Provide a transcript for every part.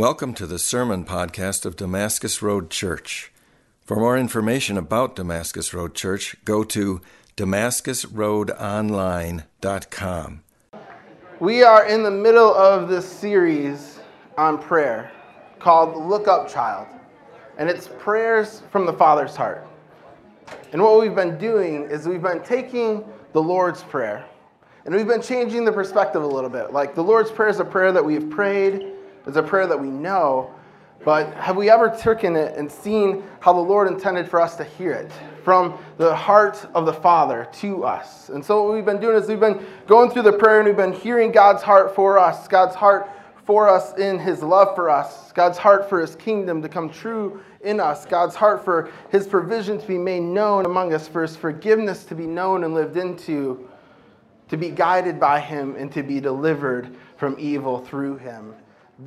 Welcome to the sermon podcast of Damascus Road Church. For more information about Damascus Road Church, go to damascusroadonline.com. We are in the middle of this series on prayer called Look Up Child, and it's prayers from the Father's heart. And what we've been doing is we've been taking the Lord's Prayer and we've been changing the perspective a little bit. Like the Lord's Prayer is a prayer that we've prayed it's a prayer that we know, but have we ever taken it and seen how the Lord intended for us to hear it from the heart of the Father to us? And so, what we've been doing is we've been going through the prayer and we've been hearing God's heart for us, God's heart for us in His love for us, God's heart for His kingdom to come true in us, God's heart for His provision to be made known among us, for His forgiveness to be known and lived into, to be guided by Him, and to be delivered from evil through Him.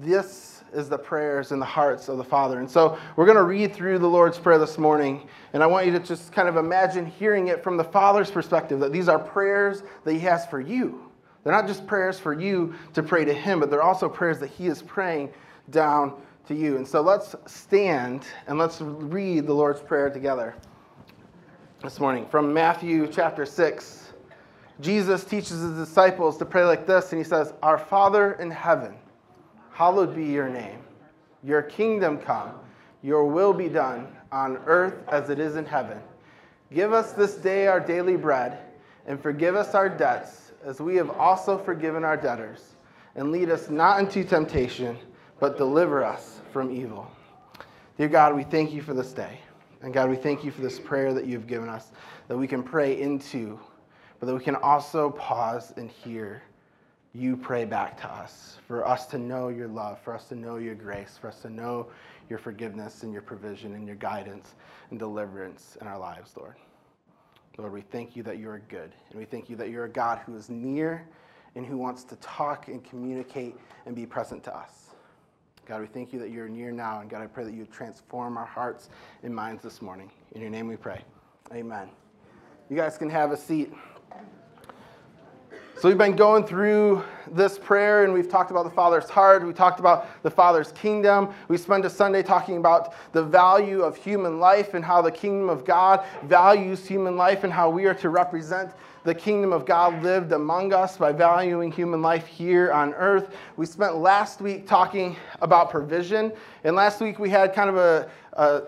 This is the prayers in the hearts of the Father. And so we're going to read through the Lord's Prayer this morning. And I want you to just kind of imagine hearing it from the Father's perspective that these are prayers that He has for you. They're not just prayers for you to pray to Him, but they're also prayers that He is praying down to you. And so let's stand and let's read the Lord's Prayer together this morning from Matthew chapter 6. Jesus teaches his disciples to pray like this, and he says, Our Father in heaven hallowed be your name. Your kingdom come, your will be done on earth as it is in heaven. Give us this day our daily bread, and forgive us our debts, as we have also forgiven our debtors. And lead us not into temptation, but deliver us from evil. Dear God, we thank you for this day. And God, we thank you for this prayer that you've given us that we can pray into, but that we can also pause and hear you pray back to us, for us to know your love, for us to know your grace, for us to know your forgiveness and your provision and your guidance and deliverance in our lives, Lord. Lord, we thank you that you are good, and we thank you that you're a God who is near and who wants to talk and communicate and be present to us. God, we thank you that you're near now, and God, I pray that you transform our hearts and minds this morning. In your name we pray. Amen. You guys can have a seat. So we've been going through this prayer and we've talked about the Father's heart. We talked about the Father's kingdom. We spent a Sunday talking about the value of human life and how the kingdom of God values human life and how we are to represent the kingdom of God lived among us by valuing human life here on earth. We spent last week talking about provision. And last week we had kind of a, a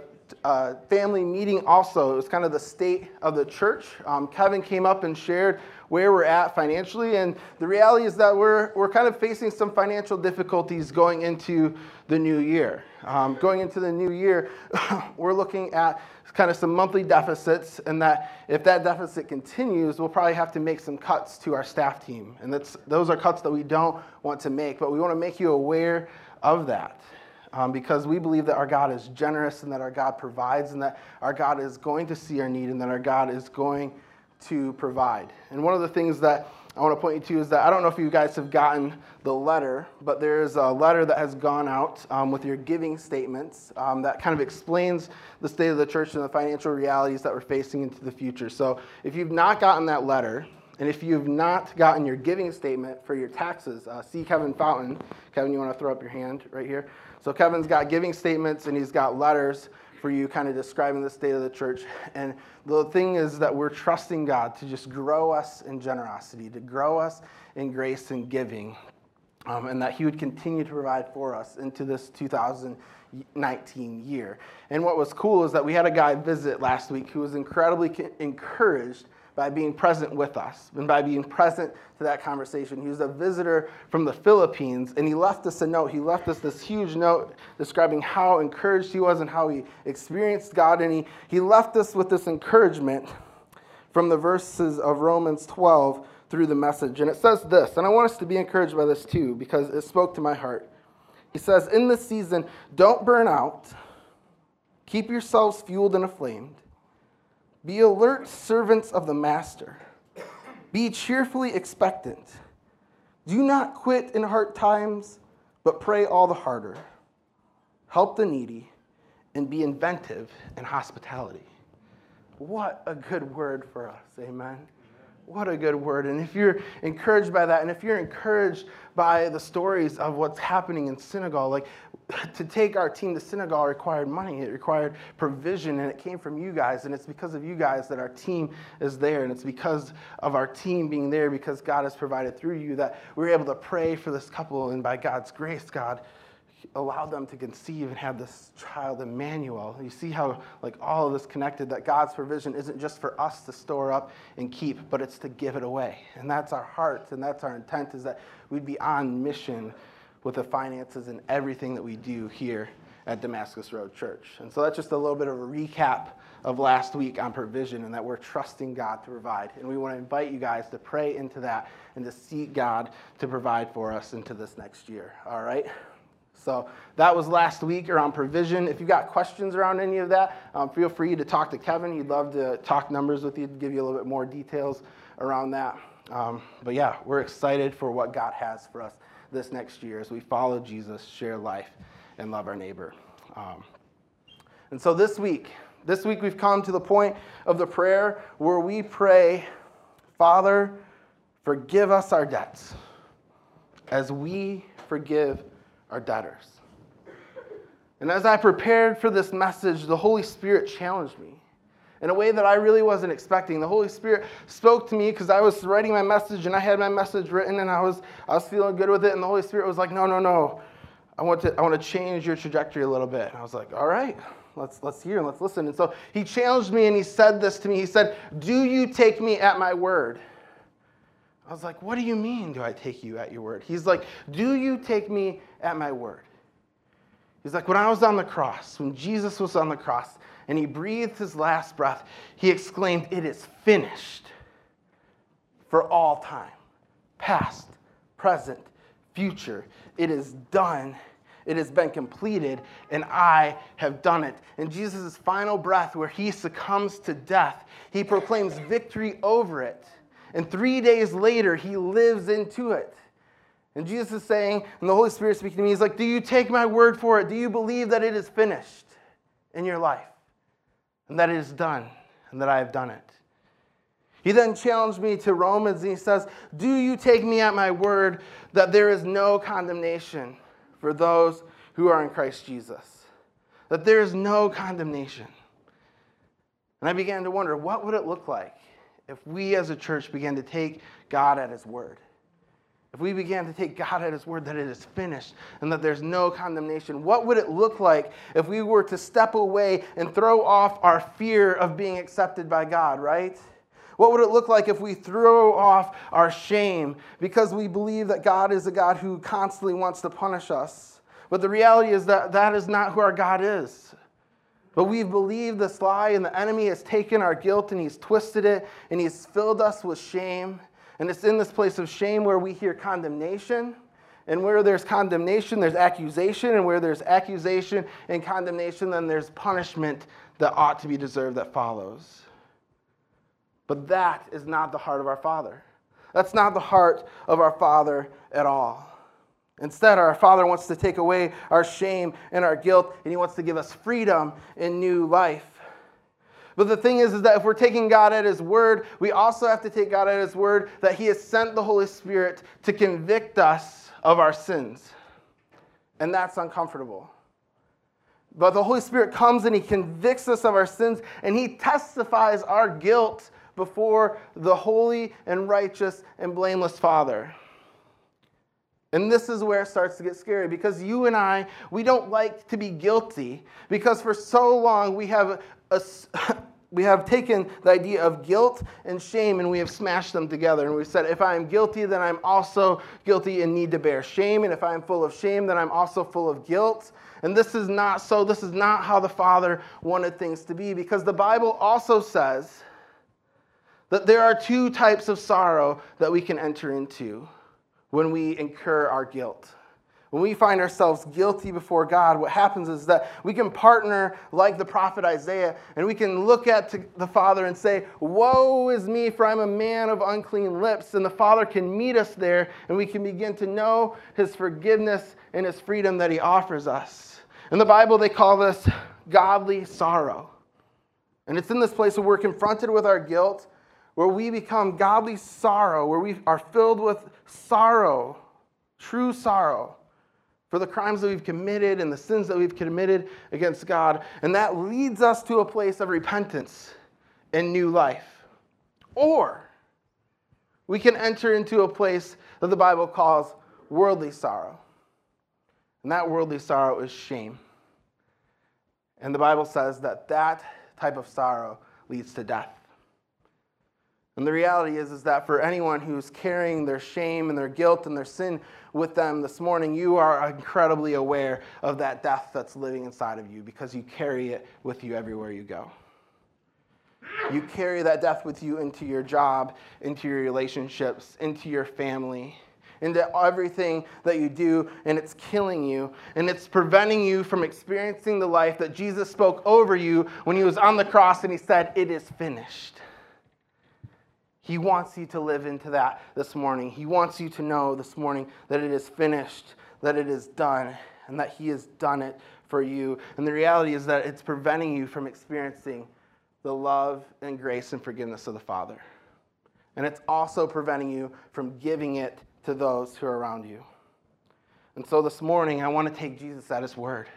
uh, family meeting also. It was kind of the state of the church. Um, Kevin came up and shared where we're at financially. And the reality is that we're, we're kind of facing some financial difficulties going into the new year. Um, going into the new year, we're looking at kind of some monthly deficits, and that if that deficit continues, we'll probably have to make some cuts to our staff team. And that's, those are cuts that we don't want to make, but we want to make you aware of that. Um, because we believe that our God is generous and that our God provides and that our God is going to see our need and that our God is going to provide. And one of the things that I want to point you to is that I don't know if you guys have gotten the letter, but there's a letter that has gone out um, with your giving statements um, that kind of explains the state of the church and the financial realities that we're facing into the future. So if you've not gotten that letter, and if you've not gotten your giving statement for your taxes, uh, see Kevin Fountain. Kevin, you want to throw up your hand right here? So Kevin's got giving statements and he's got letters for you, kind of describing the state of the church. And the thing is that we're trusting God to just grow us in generosity, to grow us in grace and giving, um, and that He would continue to provide for us into this 2019 year. And what was cool is that we had a guy visit last week who was incredibly encouraged by being present with us and by being present to that conversation. He was a visitor from the Philippines, and he left us a note. He left us this huge note describing how encouraged he was and how he experienced God. And he, he left us with this encouragement from the verses of Romans 12 through the message. And it says this, and I want us to be encouraged by this too, because it spoke to my heart. He says, In this season, don't burn out, keep yourselves fueled and aflamed. Be alert servants of the master. Be cheerfully expectant. Do not quit in hard times, but pray all the harder. Help the needy and be inventive in hospitality. What a good word for us. Amen. What a good word. And if you're encouraged by that, and if you're encouraged by the stories of what's happening in Senegal, like to take our team to Senegal required money, it required provision, and it came from you guys. And it's because of you guys that our team is there. And it's because of our team being there, because God has provided through you, that we we're able to pray for this couple. And by God's grace, God allowed them to conceive and have this child Emmanuel. You see how like all of this connected that God's provision isn't just for us to store up and keep, but it's to give it away. And that's our heart and that's our intent is that we'd be on mission with the finances and everything that we do here at Damascus Road Church. And so that's just a little bit of a recap of last week on provision and that we're trusting God to provide. And we want to invite you guys to pray into that and to seek God to provide for us into this next year. All right? So that was last week around provision. If you've got questions around any of that, um, feel free to talk to Kevin. He'd love to talk numbers with you, give you a little bit more details around that. Um, but yeah, we're excited for what God has for us this next year as we follow Jesus, share life, and love our neighbor. Um, and so this week, this week we've come to the point of the prayer where we pray, Father, forgive us our debts as we forgive our debtors. And as I prepared for this message, the Holy Spirit challenged me in a way that I really wasn't expecting. The Holy Spirit spoke to me because I was writing my message and I had my message written and I was, I was feeling good with it. And the Holy Spirit was like, no, no, no. I want to, I want to change your trajectory a little bit. And I was like, all right, let's, let's hear and let's listen. And so he challenged me and he said this to me. He said, Do you take me at my word? I was like, What do you mean, do I take you at your word? He's like, Do you take me at my word? He's like, When I was on the cross, when Jesus was on the cross, and he breathed his last breath, he exclaimed, It is finished for all time past, present, future. It is done. It has been completed, and I have done it. In Jesus' final breath, where he succumbs to death, he proclaims victory over it. And three days later, he lives into it. And Jesus is saying, and the Holy Spirit speaking to me, he's like, Do you take my word for it? Do you believe that it is finished in your life? And that it is done, and that I have done it. He then challenged me to Romans, and he says, Do you take me at my word that there is no condemnation for those who are in Christ Jesus? That there is no condemnation. And I began to wonder, what would it look like if we as a church began to take God at His word, if we began to take God at His word that it is finished and that there's no condemnation, what would it look like if we were to step away and throw off our fear of being accepted by God, right? What would it look like if we throw off our shame because we believe that God is a God who constantly wants to punish us? But the reality is that that is not who our God is. But we've believed this lie, and the enemy has taken our guilt and he's twisted it and he's filled us with shame. And it's in this place of shame where we hear condemnation. And where there's condemnation, there's accusation. And where there's accusation and condemnation, then there's punishment that ought to be deserved that follows. But that is not the heart of our Father. That's not the heart of our Father at all. Instead, our Father wants to take away our shame and our guilt, and He wants to give us freedom and new life. But the thing is, is that if we're taking God at His word, we also have to take God at His word that He has sent the Holy Spirit to convict us of our sins. And that's uncomfortable. But the Holy Spirit comes and He convicts us of our sins, and He testifies our guilt before the holy and righteous and blameless Father. And this is where it starts to get scary because you and I, we don't like to be guilty because for so long we have, a, we have taken the idea of guilt and shame and we have smashed them together. And we've said, if I am guilty, then I'm also guilty and need to bear shame. And if I am full of shame, then I'm also full of guilt. And this is not so. This is not how the Father wanted things to be because the Bible also says that there are two types of sorrow that we can enter into when we incur our guilt. When we find ourselves guilty before God, what happens is that we can partner like the prophet Isaiah and we can look at the Father and say, Woe is me, for I'm a man of unclean lips. And the Father can meet us there and we can begin to know his forgiveness and his freedom that he offers us. In the Bible, they call this godly sorrow. And it's in this place where we're confronted with our guilt where we become godly sorrow, where we are filled with sorrow, true sorrow for the crimes that we've committed and the sins that we've committed against God. And that leads us to a place of repentance and new life. Or we can enter into a place that the Bible calls worldly sorrow. And that worldly sorrow is shame. And the Bible says that that type of sorrow leads to death. And the reality is, is that for anyone who's carrying their shame and their guilt and their sin with them this morning, you are incredibly aware of that death that's living inside of you because you carry it with you everywhere you go. You carry that death with you into your job, into your relationships, into your family, into everything that you do, and it's killing you, and it's preventing you from experiencing the life that Jesus spoke over you when he was on the cross and he said, It is finished. He wants you to live into that this morning. He wants you to know this morning that it is finished, that it is done, and that He has done it for you. And the reality is that it's preventing you from experiencing the love and grace and forgiveness of the Father. And it's also preventing you from giving it to those who are around you. And so this morning, I want to take Jesus at His word.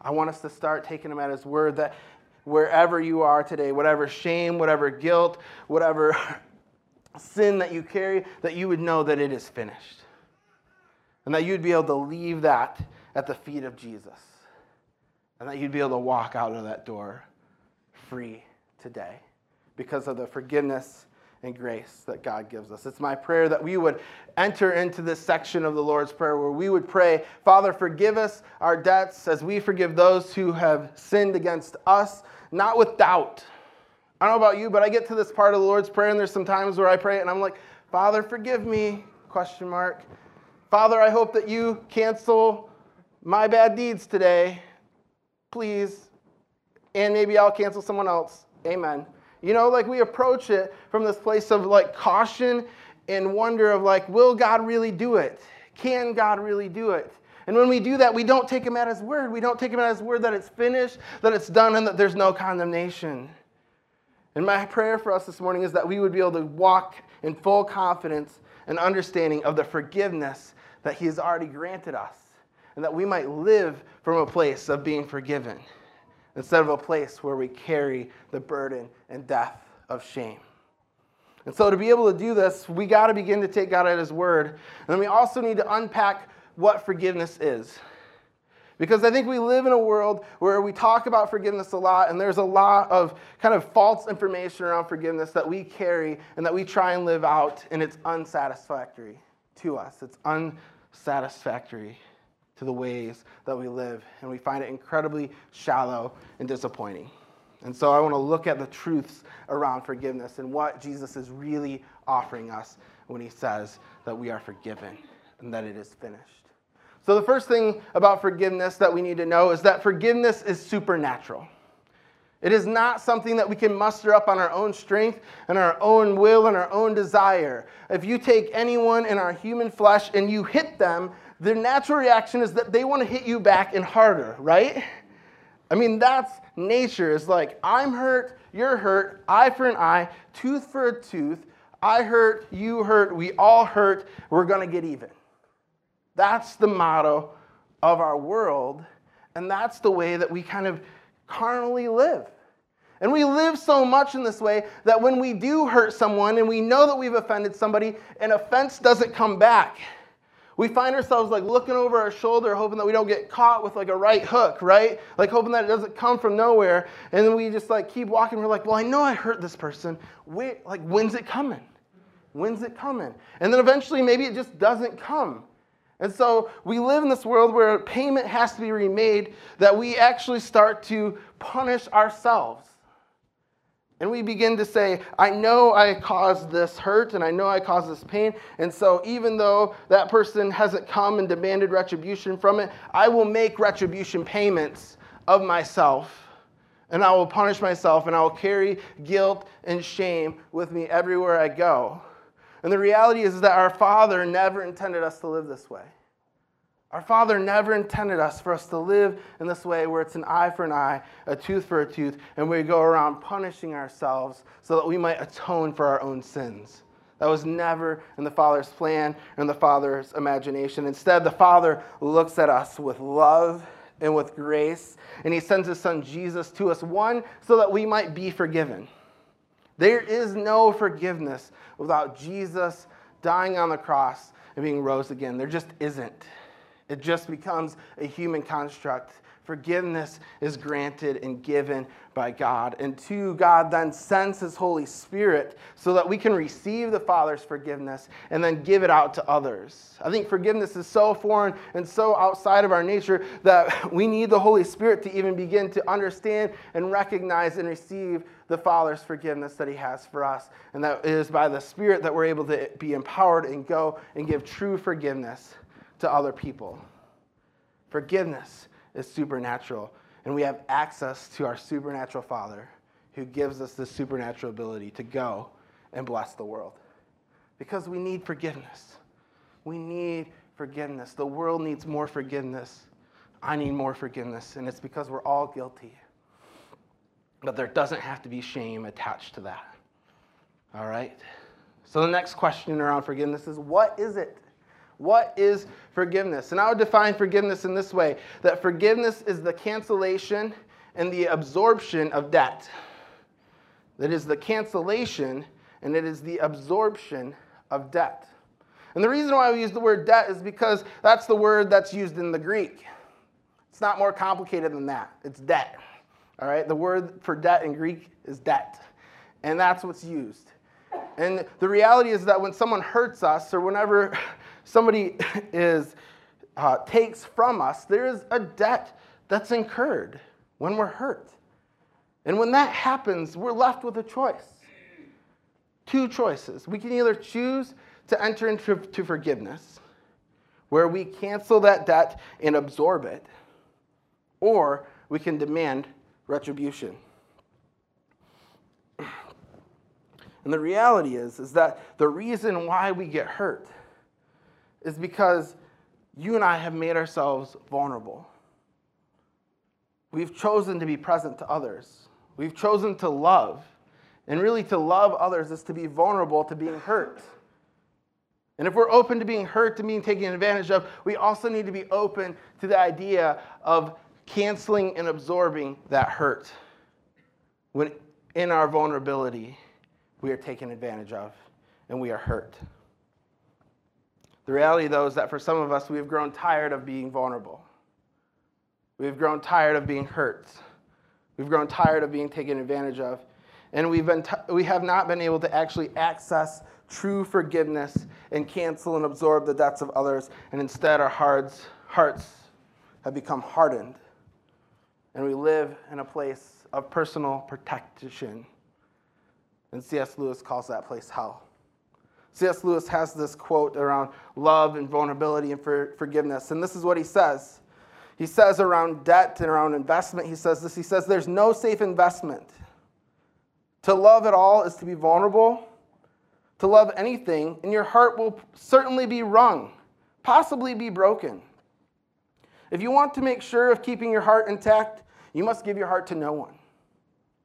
I want us to start taking Him at His word that wherever you are today, whatever shame, whatever guilt, whatever sin that you carry, that you would know that it is finished. And that you'd be able to leave that at the feet of Jesus. And that you'd be able to walk out of that door free today because of the forgiveness and grace that God gives us. It's my prayer that we would enter into this section of the Lord's Prayer where we would pray, Father, forgive us our debts as we forgive those who have sinned against us, not with doubt. I don't know about you, but I get to this part of the Lord's Prayer and there's some times where I pray and I'm like, Father, forgive me, question mark. Father, I hope that you cancel my bad deeds today, please. And maybe I'll cancel someone else. Amen. You know, like we approach it from this place of like caution and wonder of like, will God really do it? Can God really do it? And when we do that, we don't take him at his word. We don't take him at his word that it's finished, that it's done, and that there's no condemnation. And my prayer for us this morning is that we would be able to walk in full confidence and understanding of the forgiveness that he has already granted us, and that we might live from a place of being forgiven instead of a place where we carry the burden and death of shame. And so, to be able to do this, we got to begin to take God at His word. And then we also need to unpack what forgiveness is. Because I think we live in a world where we talk about forgiveness a lot, and there's a lot of kind of false information around forgiveness that we carry and that we try and live out, and it's unsatisfactory to us. It's unsatisfactory to the ways that we live, and we find it incredibly shallow and disappointing. And so I want to look at the truths around forgiveness and what Jesus is really offering us when he says that we are forgiven and that it is finished. So, the first thing about forgiveness that we need to know is that forgiveness is supernatural. It is not something that we can muster up on our own strength and our own will and our own desire. If you take anyone in our human flesh and you hit them, their natural reaction is that they want to hit you back and harder, right? I mean, that's nature. Is like, I'm hurt, you're hurt, eye for an eye, tooth for a tooth. I hurt, you hurt, we all hurt, we're going to get even. That's the motto of our world, and that's the way that we kind of carnally live. And we live so much in this way that when we do hurt someone and we know that we've offended somebody, an offense doesn't come back we find ourselves like looking over our shoulder, hoping that we don't get caught with like a right hook, right? Like hoping that it doesn't come from nowhere. And then we just like keep walking. We're like, well, I know I hurt this person. Wait, like, when's it coming? When's it coming? And then eventually maybe it just doesn't come. And so we live in this world where payment has to be remade, that we actually start to punish ourselves. And we begin to say, I know I caused this hurt and I know I caused this pain. And so, even though that person hasn't come and demanded retribution from it, I will make retribution payments of myself. And I will punish myself and I will carry guilt and shame with me everywhere I go. And the reality is that our Father never intended us to live this way. Our Father never intended us for us to live in this way where it's an eye for an eye, a tooth for a tooth, and we go around punishing ourselves so that we might atone for our own sins. That was never in the Father's plan or in the Father's imagination. Instead, the Father looks at us with love and with grace, and He sends His Son Jesus to us, one, so that we might be forgiven. There is no forgiveness without Jesus dying on the cross and being rose again. There just isn't. It just becomes a human construct. Forgiveness is granted and given by God. And two, God then sends His Holy Spirit so that we can receive the Father's forgiveness and then give it out to others. I think forgiveness is so foreign and so outside of our nature that we need the Holy Spirit to even begin to understand and recognize and receive the Father's forgiveness that He has for us. And that it is by the Spirit that we're able to be empowered and go and give true forgiveness to other people. Forgiveness is supernatural, and we have access to our supernatural Father who gives us the supernatural ability to go and bless the world. Because we need forgiveness. We need forgiveness. The world needs more forgiveness. I need more forgiveness, and it's because we're all guilty. But there doesn't have to be shame attached to that. All right? So the next question around forgiveness is what is it? What is forgiveness? And I would define forgiveness in this way that forgiveness is the cancellation and the absorption of debt. That is the cancellation and it is the absorption of debt. And the reason why we use the word debt is because that's the word that's used in the Greek. It's not more complicated than that. It's debt. All right? The word for debt in Greek is debt. And that's what's used. And the reality is that when someone hurts us or whenever somebody is, uh, takes from us, there is a debt that's incurred when we're hurt. And when that happens, we're left with a choice. Two choices. We can either choose to enter into to forgiveness, where we cancel that debt and absorb it, or we can demand retribution. And the reality is, is that the reason why we get hurt is because you and I have made ourselves vulnerable. We've chosen to be present to others. We've chosen to love. And really, to love others is to be vulnerable to being hurt. And if we're open to being hurt, to being taken advantage of, we also need to be open to the idea of canceling and absorbing that hurt when in our vulnerability we are taken advantage of and we are hurt. The reality, though, is that for some of us, we have grown tired of being vulnerable. We've grown tired of being hurt. We've grown tired of being taken advantage of. And we've been t- we have not been able to actually access true forgiveness and cancel and absorb the debts of others. And instead, our hearts, hearts have become hardened. And we live in a place of personal protection. And C.S. Lewis calls that place hell. C.S. Lewis has this quote around love and vulnerability and for forgiveness. And this is what he says. He says around debt and around investment, he says this. He says, There's no safe investment. To love at all is to be vulnerable. To love anything, and your heart will certainly be wrung, possibly be broken. If you want to make sure of keeping your heart intact, you must give your heart to no one,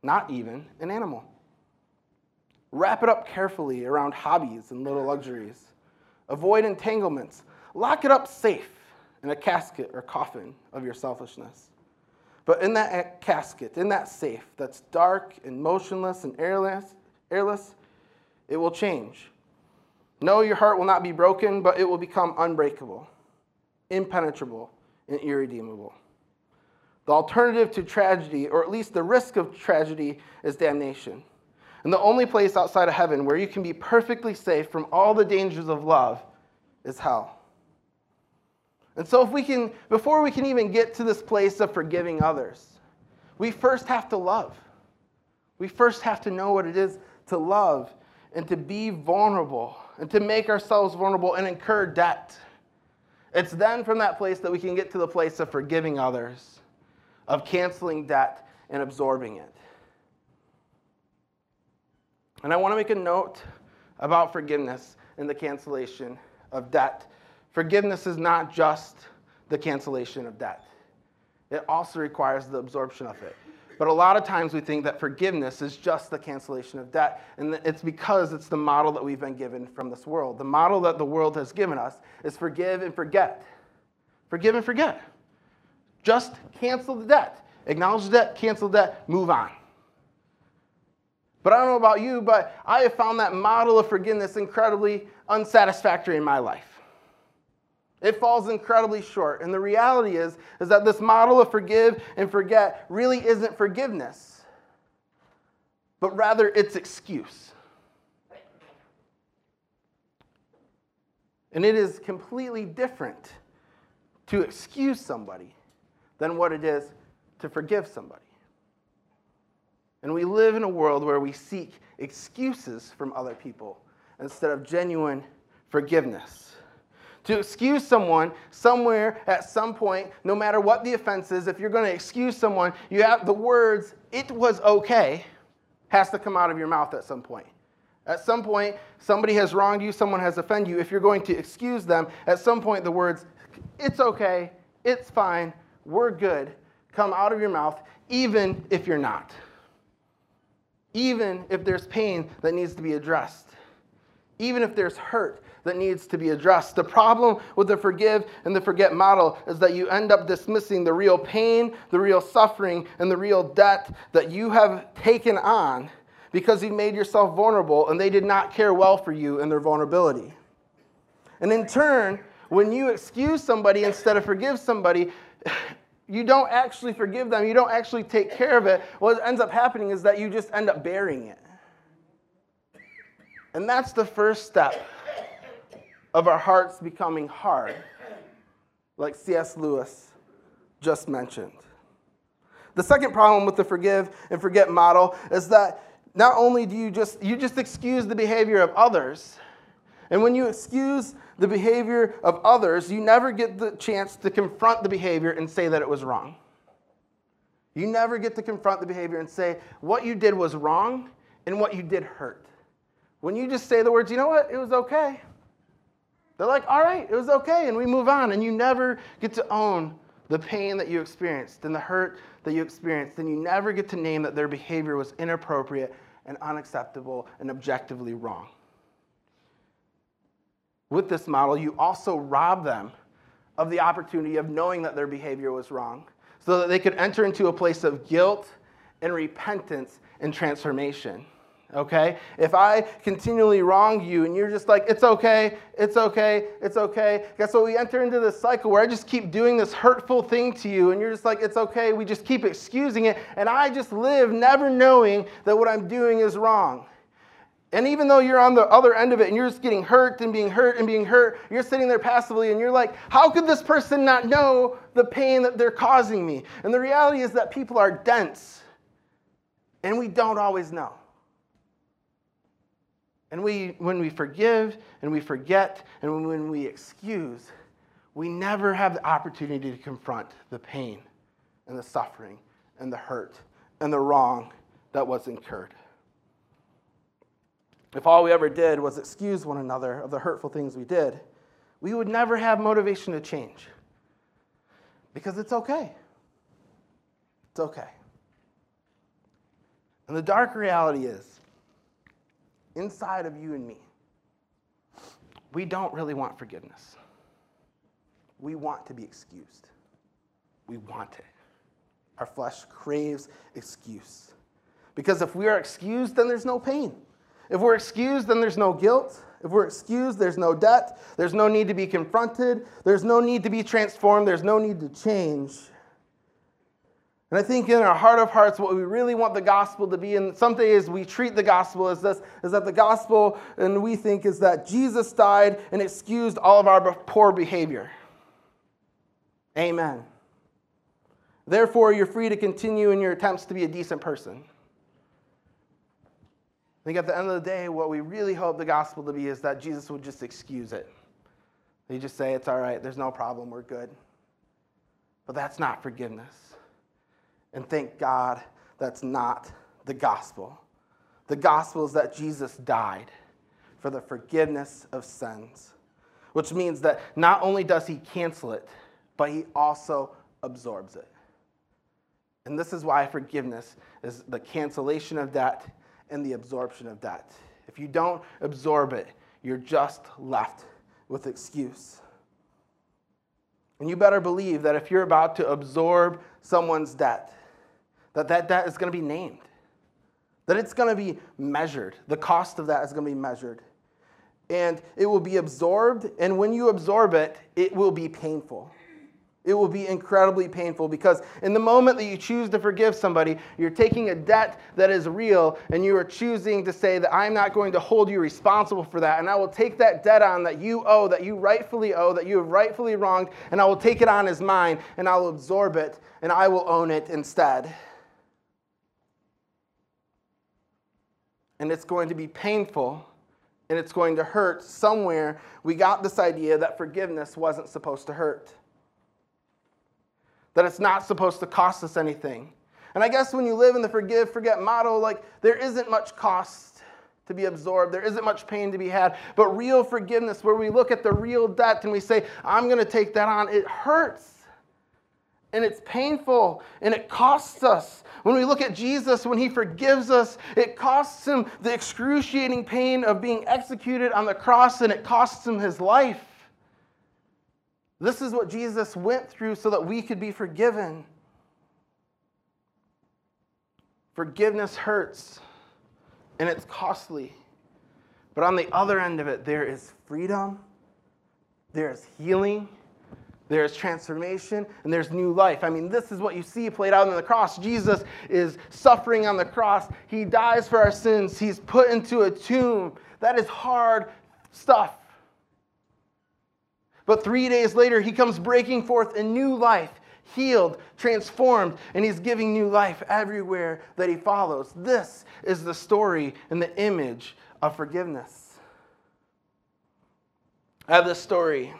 not even an animal. Wrap it up carefully around hobbies and little luxuries. Avoid entanglements. Lock it up safe in a casket or coffin of your selfishness. But in that casket, in that safe that's dark and motionless and airless, airless, it will change. No, your heart will not be broken, but it will become unbreakable, impenetrable, and irredeemable. The alternative to tragedy, or at least the risk of tragedy, is damnation. And the only place outside of heaven where you can be perfectly safe from all the dangers of love is hell. And so, if we can, before we can even get to this place of forgiving others, we first have to love. We first have to know what it is to love and to be vulnerable and to make ourselves vulnerable and incur debt. It's then from that place that we can get to the place of forgiving others, of canceling debt and absorbing it. And I want to make a note about forgiveness and the cancellation of debt. Forgiveness is not just the cancellation of debt, it also requires the absorption of it. But a lot of times we think that forgiveness is just the cancellation of debt. And it's because it's the model that we've been given from this world. The model that the world has given us is forgive and forget. Forgive and forget. Just cancel the debt. Acknowledge the debt, cancel the debt, move on. But I don't know about you, but I have found that model of forgiveness incredibly unsatisfactory in my life. It falls incredibly short. And the reality is, is that this model of forgive and forget really isn't forgiveness, but rather it's excuse. And it is completely different to excuse somebody than what it is to forgive somebody. And we live in a world where we seek excuses from other people instead of genuine forgiveness to excuse someone somewhere at some point, no matter what the offense is, if you're going to excuse someone, you have the words, it was okay, has to come out of your mouth at some point. At some point, somebody has wronged you, someone has offended you. If you're going to excuse them, at some point, the words, it's okay, it's fine, we're good, come out of your mouth, even if you're not. Even if there's pain that needs to be addressed. Even if there's hurt that needs to be addressed. The problem with the forgive and the forget model is that you end up dismissing the real pain, the real suffering, and the real debt that you have taken on because you made yourself vulnerable and they did not care well for you in their vulnerability. And in turn, when you excuse somebody instead of forgive somebody, you don't actually forgive them, you don't actually take care of it. What ends up happening is that you just end up burying it. And that's the first step of our hearts becoming hard, like C.S. Lewis just mentioned. The second problem with the forgive and forget model is that not only do you just you just excuse the behavior of others, and when you excuse the behavior of others, you never get the chance to confront the behavior and say that it was wrong. You never get to confront the behavior and say what you did was wrong and what you did hurt. When you just say the words, you know what, it was okay. They're like, all right, it was okay, and we move on. And you never get to own the pain that you experienced and the hurt that you experienced. And you never get to name that their behavior was inappropriate and unacceptable and objectively wrong. With this model, you also rob them of the opportunity of knowing that their behavior was wrong so that they could enter into a place of guilt and repentance and transformation okay? If I continually wrong you and you're just like, it's okay, it's okay, it's okay, guess what? We enter into this cycle where I just keep doing this hurtful thing to you and you're just like, it's okay, we just keep excusing it, and I just live never knowing that what I'm doing is wrong. And even though you're on the other end of it and you're just getting hurt and being hurt and being hurt, you're sitting there passively and you're like, how could this person not know the pain that they're causing me? And the reality is that people are dense and we don't always know. And we, when we forgive and we forget and when we excuse, we never have the opportunity to confront the pain and the suffering and the hurt and the wrong that was incurred. If all we ever did was excuse one another of the hurtful things we did, we would never have motivation to change. Because it's okay. It's okay. And the dark reality is inside of you and me, we don't really want forgiveness. We want to be excused. We want it. Our flesh craves excuse. Because if we are excused, then there's no pain. If we're excused, then there's no guilt. If we're excused, there's no debt. There's no need to be confronted. There's no need to be transformed. There's no need to change. And I think in our heart of hearts, what we really want the gospel to be, and some days we treat the gospel as this, is that the gospel, and we think, is that Jesus died and excused all of our poor behavior. Amen. Therefore, you're free to continue in your attempts to be a decent person. I think at the end of the day, what we really hope the gospel to be is that Jesus would just excuse it. He just say, it's all right, there's no problem, we're good. But that's not forgiveness. And thank God that's not the gospel. The gospel is that Jesus died for the forgiveness of sins, which means that not only does he cancel it, but he also absorbs it. And this is why forgiveness is the cancellation of debt and the absorption of debt. If you don't absorb it, you're just left with excuse. And you better believe that if you're about to absorb someone's debt, that that debt is going to be named, that it's going to be measured. The cost of that is going to be measured. And it will be absorbed, and when you absorb it, it will be painful. It will be incredibly painful because in the moment that you choose to forgive somebody, you're taking a debt that is real and you are choosing to say that I'm not going to hold you responsible for that. And I will take that debt on that you owe, that you rightfully owe, that you have rightfully wronged, and I will take it on as mine and I will absorb it and I will own it instead. And it's going to be painful and it's going to hurt somewhere. We got this idea that forgiveness wasn't supposed to hurt that it's not supposed to cost us anything. And I guess when you live in the forgive, forget model, like there isn't much cost to be absorbed, there isn't much pain to be had. But real forgiveness, where we look at the real debt and we say, I'm going to take that on, it hurts. And it's painful and it costs us. When we look at Jesus, when he forgives us, it costs him the excruciating pain of being executed on the cross and it costs him his life. This is what Jesus went through so that we could be forgiven. Forgiveness hurts and it's costly. But on the other end of it, there is freedom, there's healing, there's transformation, and there's new life. I mean, this is what you see played out on the cross. Jesus is suffering on the cross, He dies for our sins, He's put into a tomb. That is hard stuff. But three days later, he comes breaking forth a new life, healed, transformed, and he's giving new life everywhere that he follows. This is the story and the image of forgiveness. I have this story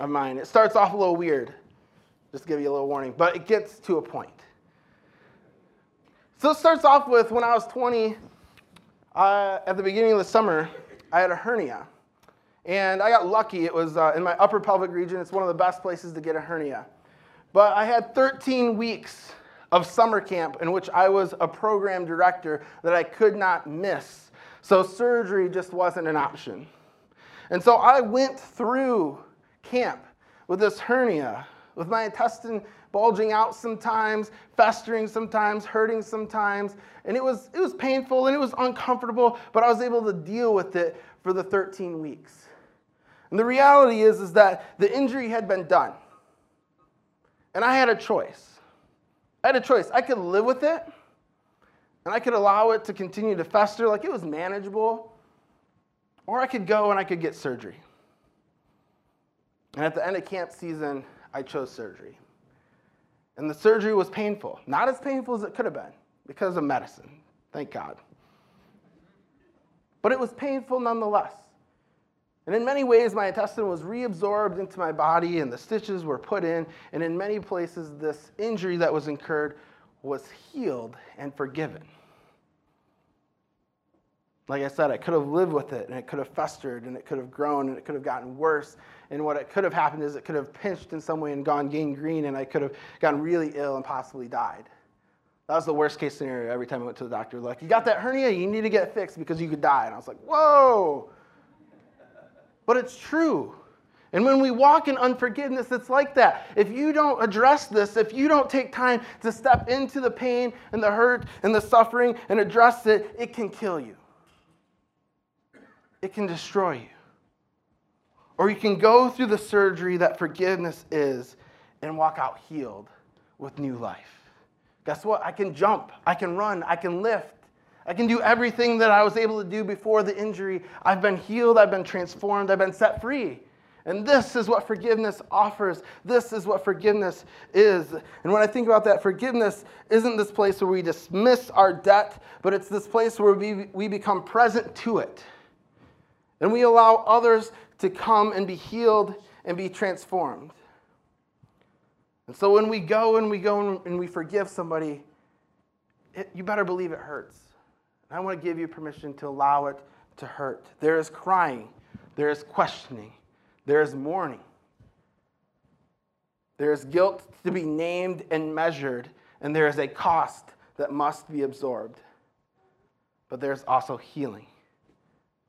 of mine. It starts off a little weird, just to give you a little warning, but it gets to a point. So it starts off with when I was 20, uh, at the beginning of the summer, I had a hernia. And I got lucky. It was uh, in my upper pelvic region. It's one of the best places to get a hernia. But I had 13 weeks of summer camp in which I was a program director that I could not miss. So surgery just wasn't an option. And so I went through camp with this hernia, with my intestine bulging out sometimes, festering sometimes, hurting sometimes. And it was, it was painful and it was uncomfortable, but I was able to deal with it for the 13 weeks. And the reality is, is that the injury had been done. And I had a choice. I had a choice. I could live with it, and I could allow it to continue to fester like it was manageable, or I could go and I could get surgery. And at the end of camp season, I chose surgery. And the surgery was painful. Not as painful as it could have been because of medicine, thank God. But it was painful nonetheless. And in many ways, my intestine was reabsorbed into my body and the stitches were put in. And in many places, this injury that was incurred was healed and forgiven. Like I said, I could have lived with it and it could have festered and it could have grown and it could have gotten worse. And what it could have happened is it could have pinched in some way and gone gangrene and I could have gotten really ill and possibly died. That was the worst case scenario every time I went to the doctor. Like, you got that hernia, you need to get fixed because you could die. And I was like, whoa, but it's true. And when we walk in unforgiveness, it's like that. If you don't address this, if you don't take time to step into the pain and the hurt and the suffering and address it, it can kill you. It can destroy you. Or you can go through the surgery that forgiveness is and walk out healed with new life. Guess what? I can jump, I can run, I can lift. I can do everything that I was able to do before the injury. I've been healed, I've been transformed, I've been set free. And this is what forgiveness offers. This is what forgiveness is. And when I think about that, forgiveness isn't this place where we dismiss our debt, but it's this place where we, we become present to it. And we allow others to come and be healed and be transformed. And so when we go and we go and we forgive somebody, it, you better believe it hurts. I want to give you permission to allow it to hurt. There is crying, there is questioning, there is mourning. There is guilt to be named and measured, and there is a cost that must be absorbed. But there's also healing,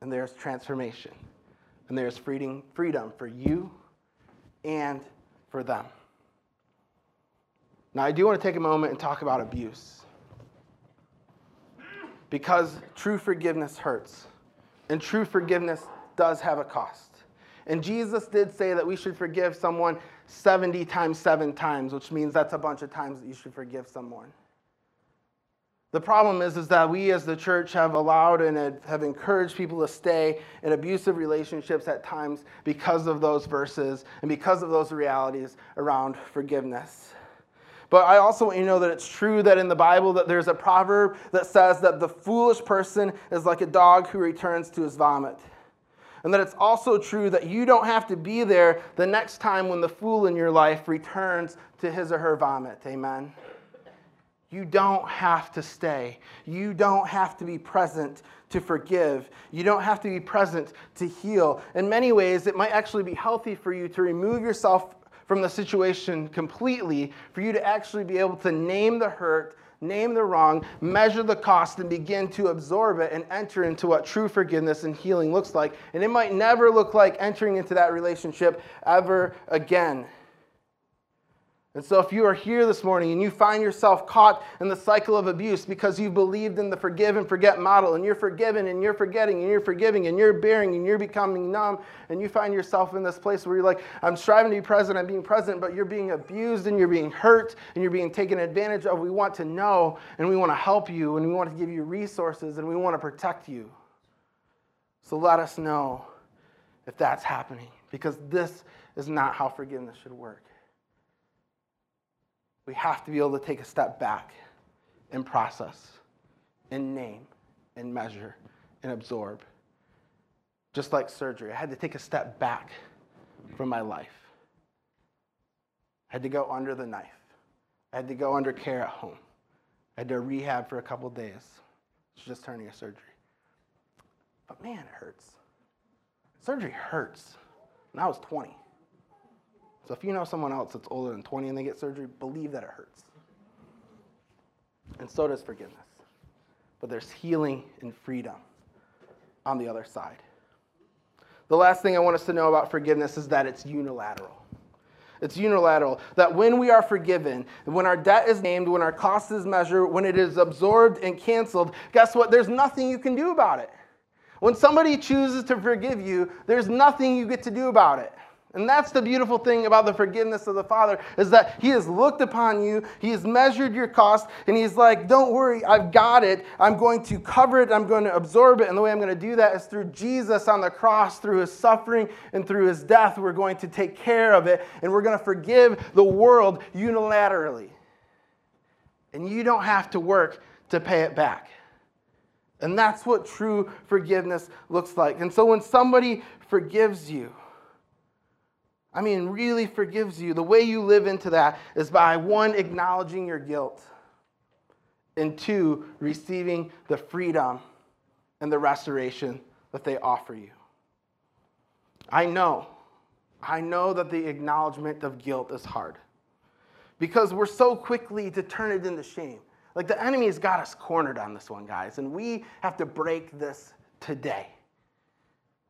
and there's transformation, and there's freedom, freedom for you and for them. Now, I do want to take a moment and talk about abuse. Because true forgiveness hurts, and true forgiveness does have a cost. And Jesus did say that we should forgive someone 70 times seven times, which means that's a bunch of times that you should forgive someone. The problem is, is that we as the church have allowed and have encouraged people to stay in abusive relationships at times because of those verses and because of those realities around forgiveness. But I also want you to know that it's true that in the Bible that there's a proverb that says that the foolish person is like a dog who returns to his vomit. And that it's also true that you don't have to be there the next time when the fool in your life returns to his or her vomit. Amen. You don't have to stay. You don't have to be present to forgive. You don't have to be present to heal. In many ways, it might actually be healthy for you to remove yourself from the situation completely, for you to actually be able to name the hurt name the wrong, measure the cost, and begin to absorb it and enter into what true forgiveness and healing looks like. And it might never look like entering into that relationship ever again. And so, if you are here this morning and you find yourself caught in the cycle of abuse because you believed in the forgive and forget model, and you're forgiven and you're forgetting and you're forgiving and you're bearing and you're becoming numb, and you find yourself in this place where you're like, I'm striving to be present, I'm being present, but you're being abused and you're being hurt and you're being taken advantage of, we want to know and we want to help you and we want to give you resources and we want to protect you. So, let us know if that's happening because this is not how forgiveness should work we have to be able to take a step back and process and name and measure and absorb. Just like surgery, I had to take a step back from my life. I had to go under the knife. I had to go under care at home. I had to rehab for a couple days. It's just turning a surgery. But man, it hurts. Surgery hurts. And I was 20. So if you know someone else that's older than 20 and they get surgery, believe that it hurts. And so does forgiveness. But there's healing and freedom on the other side. The last thing I want us to know about forgiveness is that it's unilateral. It's unilateral. That when we are forgiven, when our debt is named, when our cost is measured, when it is absorbed and canceled, guess what? There's nothing you can do about it. When somebody chooses to forgive you, there's nothing you get to do about it. And that's the beautiful thing about the forgiveness of the Father is that He has looked upon you, He has measured your cost, and He's like, Don't worry, I've got it. I'm going to cover it, I'm going to absorb it. And the way I'm going to do that is through Jesus on the cross, through His suffering and through His death. We're going to take care of it, and we're going to forgive the world unilaterally. And you don't have to work to pay it back. And that's what true forgiveness looks like. And so when somebody forgives you, I mean, really forgives you, the way you live into that is by one, acknowledging your guilt, and two, receiving the freedom and the restoration that they offer you. I know, I know that the acknowledgement of guilt is hard because we're so quickly to turn it into shame. Like the enemy has got us cornered on this one, guys, and we have to break this today.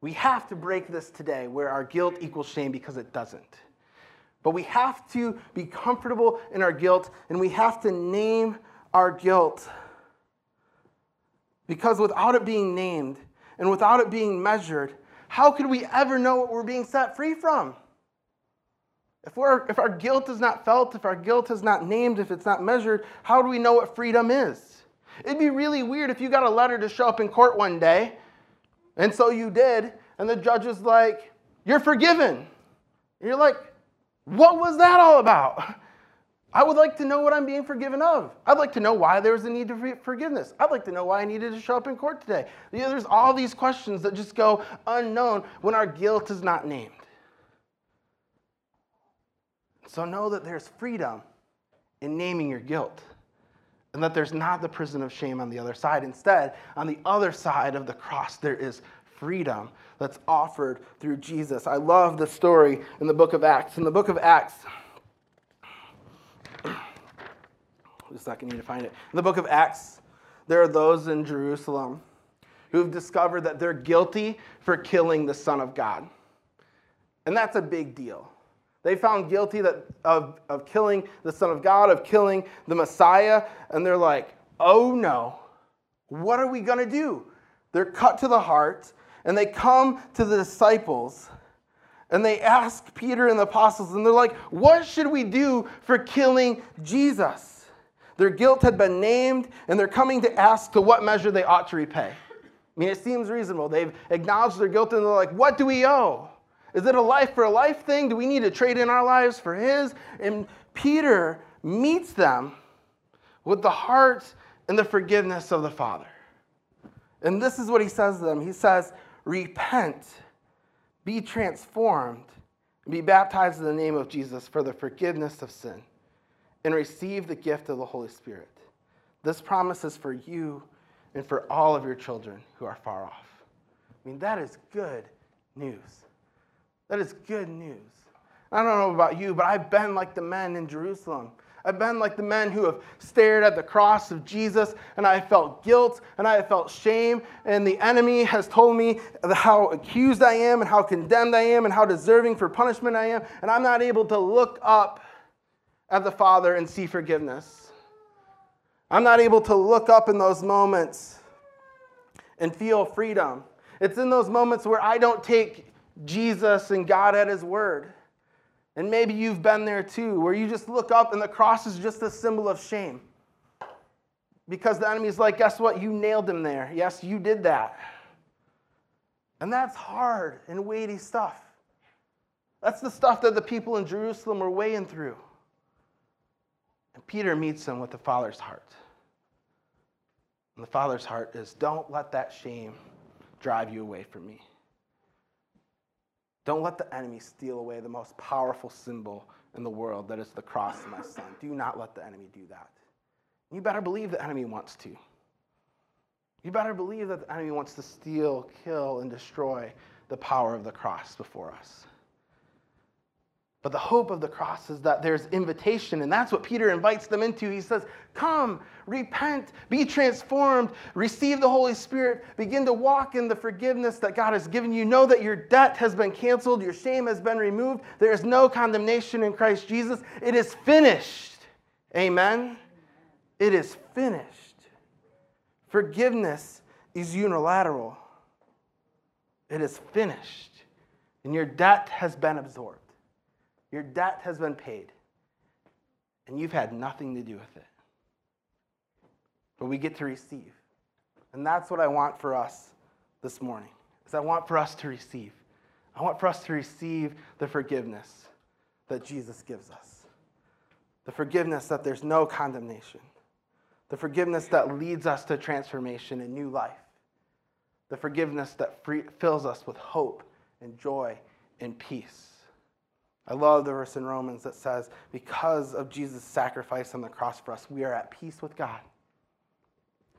We have to break this today where our guilt equals shame because it doesn't. But we have to be comfortable in our guilt and we have to name our guilt. Because without it being named and without it being measured, how could we ever know what we're being set free from? If, we're, if our guilt is not felt, if our guilt is not named, if it's not measured, how do we know what freedom is? It'd be really weird if you got a letter to show up in court one day and so you did. And the judge is like, You're forgiven. And you're like, What was that all about? I would like to know what I'm being forgiven of. I'd like to know why there was a need for forgiveness. I'd like to know why I needed to show up in court today. There's all these questions that just go unknown when our guilt is not named. So know that there's freedom in naming your guilt and that there's not the prison of shame on the other side. Instead, on the other side of the cross, there is freedom that's offered through Jesus. I love the story in the book of Acts. In the book of Acts, just second, need to find it. In the book of Acts, there are those in Jerusalem who've discovered that they're guilty for killing the Son of God. And that's a big deal. They found guilty that, of, of killing the Son of God, of killing the Messiah, and they're like, oh no, what are we going to do? They're cut to the heart, and they come to the disciples, and they ask Peter and the apostles, and they're like, what should we do for killing Jesus? Their guilt had been named, and they're coming to ask to what measure they ought to repay. I mean, it seems reasonable. They've acknowledged their guilt, and they're like, what do we owe? Is it a life for a life thing? Do we need to trade in our lives for his? And Peter meets them with the heart and the forgiveness of the Father. And this is what he says to them He says, Repent, be transformed, and be baptized in the name of Jesus for the forgiveness of sin, and receive the gift of the Holy Spirit. This promise is for you and for all of your children who are far off. I mean, that is good news. That is good news. I don't know about you, but I've been like the men in Jerusalem. I've been like the men who have stared at the cross of Jesus, and I have felt guilt and I have felt shame, and the enemy has told me how accused I am and how condemned I am and how deserving for punishment I am, and I'm not able to look up at the Father and see forgiveness. I'm not able to look up in those moments and feel freedom. It's in those moments where I don't take Jesus and God at His word. And maybe you've been there too, where you just look up and the cross is just a symbol of shame. Because the enemy's like, guess what? You nailed him there. Yes, you did that. And that's hard and weighty stuff. That's the stuff that the people in Jerusalem were weighing through. And Peter meets him with the Father's heart. And the Father's heart is don't let that shame drive you away from me. Don't let the enemy steal away the most powerful symbol in the world that is the cross my son. Do not let the enemy do that. You better believe the enemy wants to. You better believe that the enemy wants to steal, kill, and destroy the power of the cross before us. But the hope of the cross is that there's invitation, and that's what Peter invites them into. He says, Come, repent, be transformed, receive the Holy Spirit, begin to walk in the forgiveness that God has given you. Know that your debt has been canceled, your shame has been removed. There is no condemnation in Christ Jesus. It is finished. Amen. It is finished. Forgiveness is unilateral, it is finished, and your debt has been absorbed. Your debt has been paid, and you've had nothing to do with it. But we get to receive. And that's what I want for us this morning. Is I want for us to receive. I want for us to receive the forgiveness that Jesus gives us. The forgiveness that there's no condemnation. The forgiveness that leads us to transformation and new life. The forgiveness that free, fills us with hope and joy and peace. I love the verse in Romans that says, because of Jesus' sacrifice on the cross for us, we are at peace with God.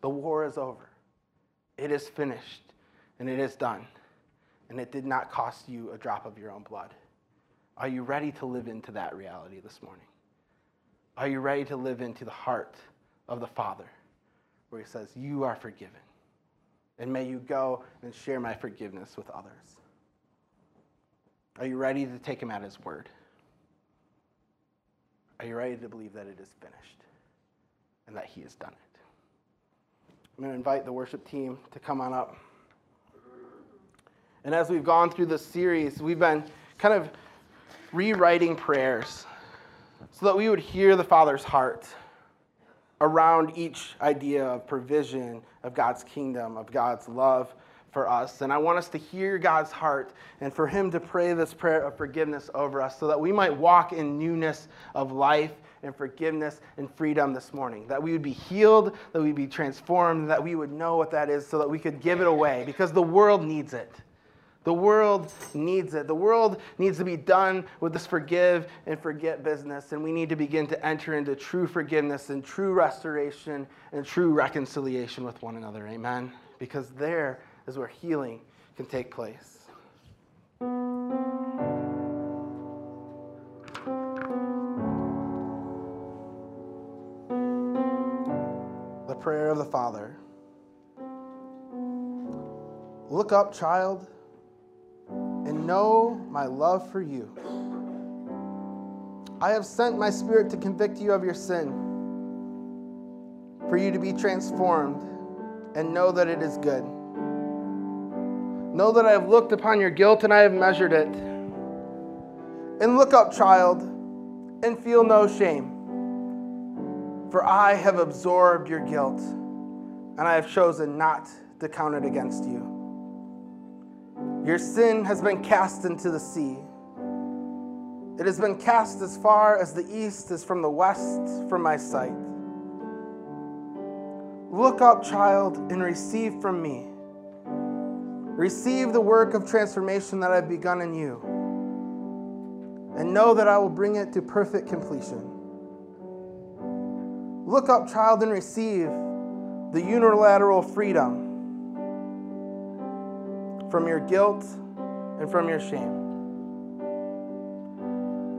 The war is over. It is finished and it is done. And it did not cost you a drop of your own blood. Are you ready to live into that reality this morning? Are you ready to live into the heart of the Father where He says, You are forgiven? And may you go and share my forgiveness with others. Are you ready to take him at his word? Are you ready to believe that it is finished and that he has done it? I'm going to invite the worship team to come on up. And as we've gone through this series, we've been kind of rewriting prayers so that we would hear the Father's heart around each idea of provision, of God's kingdom, of God's love for us. And I want us to hear God's heart and for Him to pray this prayer of forgiveness over us so that we might walk in newness of life and forgiveness and freedom this morning. That we would be healed, that we'd be transformed, that we would know what that is so that we could give it away because the world needs it. The world needs it. The world needs to be done with this forgive and forget business, and we need to begin to enter into true forgiveness and true restoration and true reconciliation with one another. Amen? Because there is where healing can take place. The prayer of the Father. Look up, child, and know my love for you. I have sent my Spirit to convict you of your sin, for you to be transformed and know that it is good. Know that I have looked upon your guilt and I have measured it. And look up, child, and feel no shame, for I have absorbed your guilt, and I have chosen not to count it against you. Your sin has been cast into the sea. It has been cast as far as the east is from the west from my sight. Look up, child, and receive from me. Receive the work of transformation that I've begun in you, and know that I will bring it to perfect completion. Look up, child, and receive the unilateral freedom from your guilt and from your shame.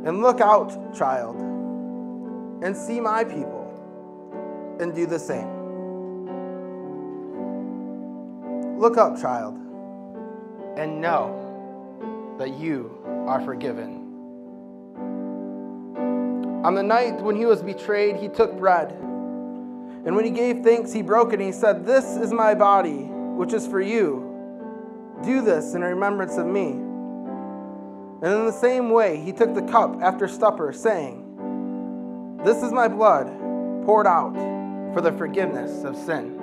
And look out, child, and see my people and do the same. Look up, child, and know that you are forgiven. On the night when he was betrayed, he took bread. And when he gave thanks, he broke it and he said, This is my body, which is for you. Do this in remembrance of me. And in the same way, he took the cup after supper, saying, This is my blood poured out for the forgiveness of sin.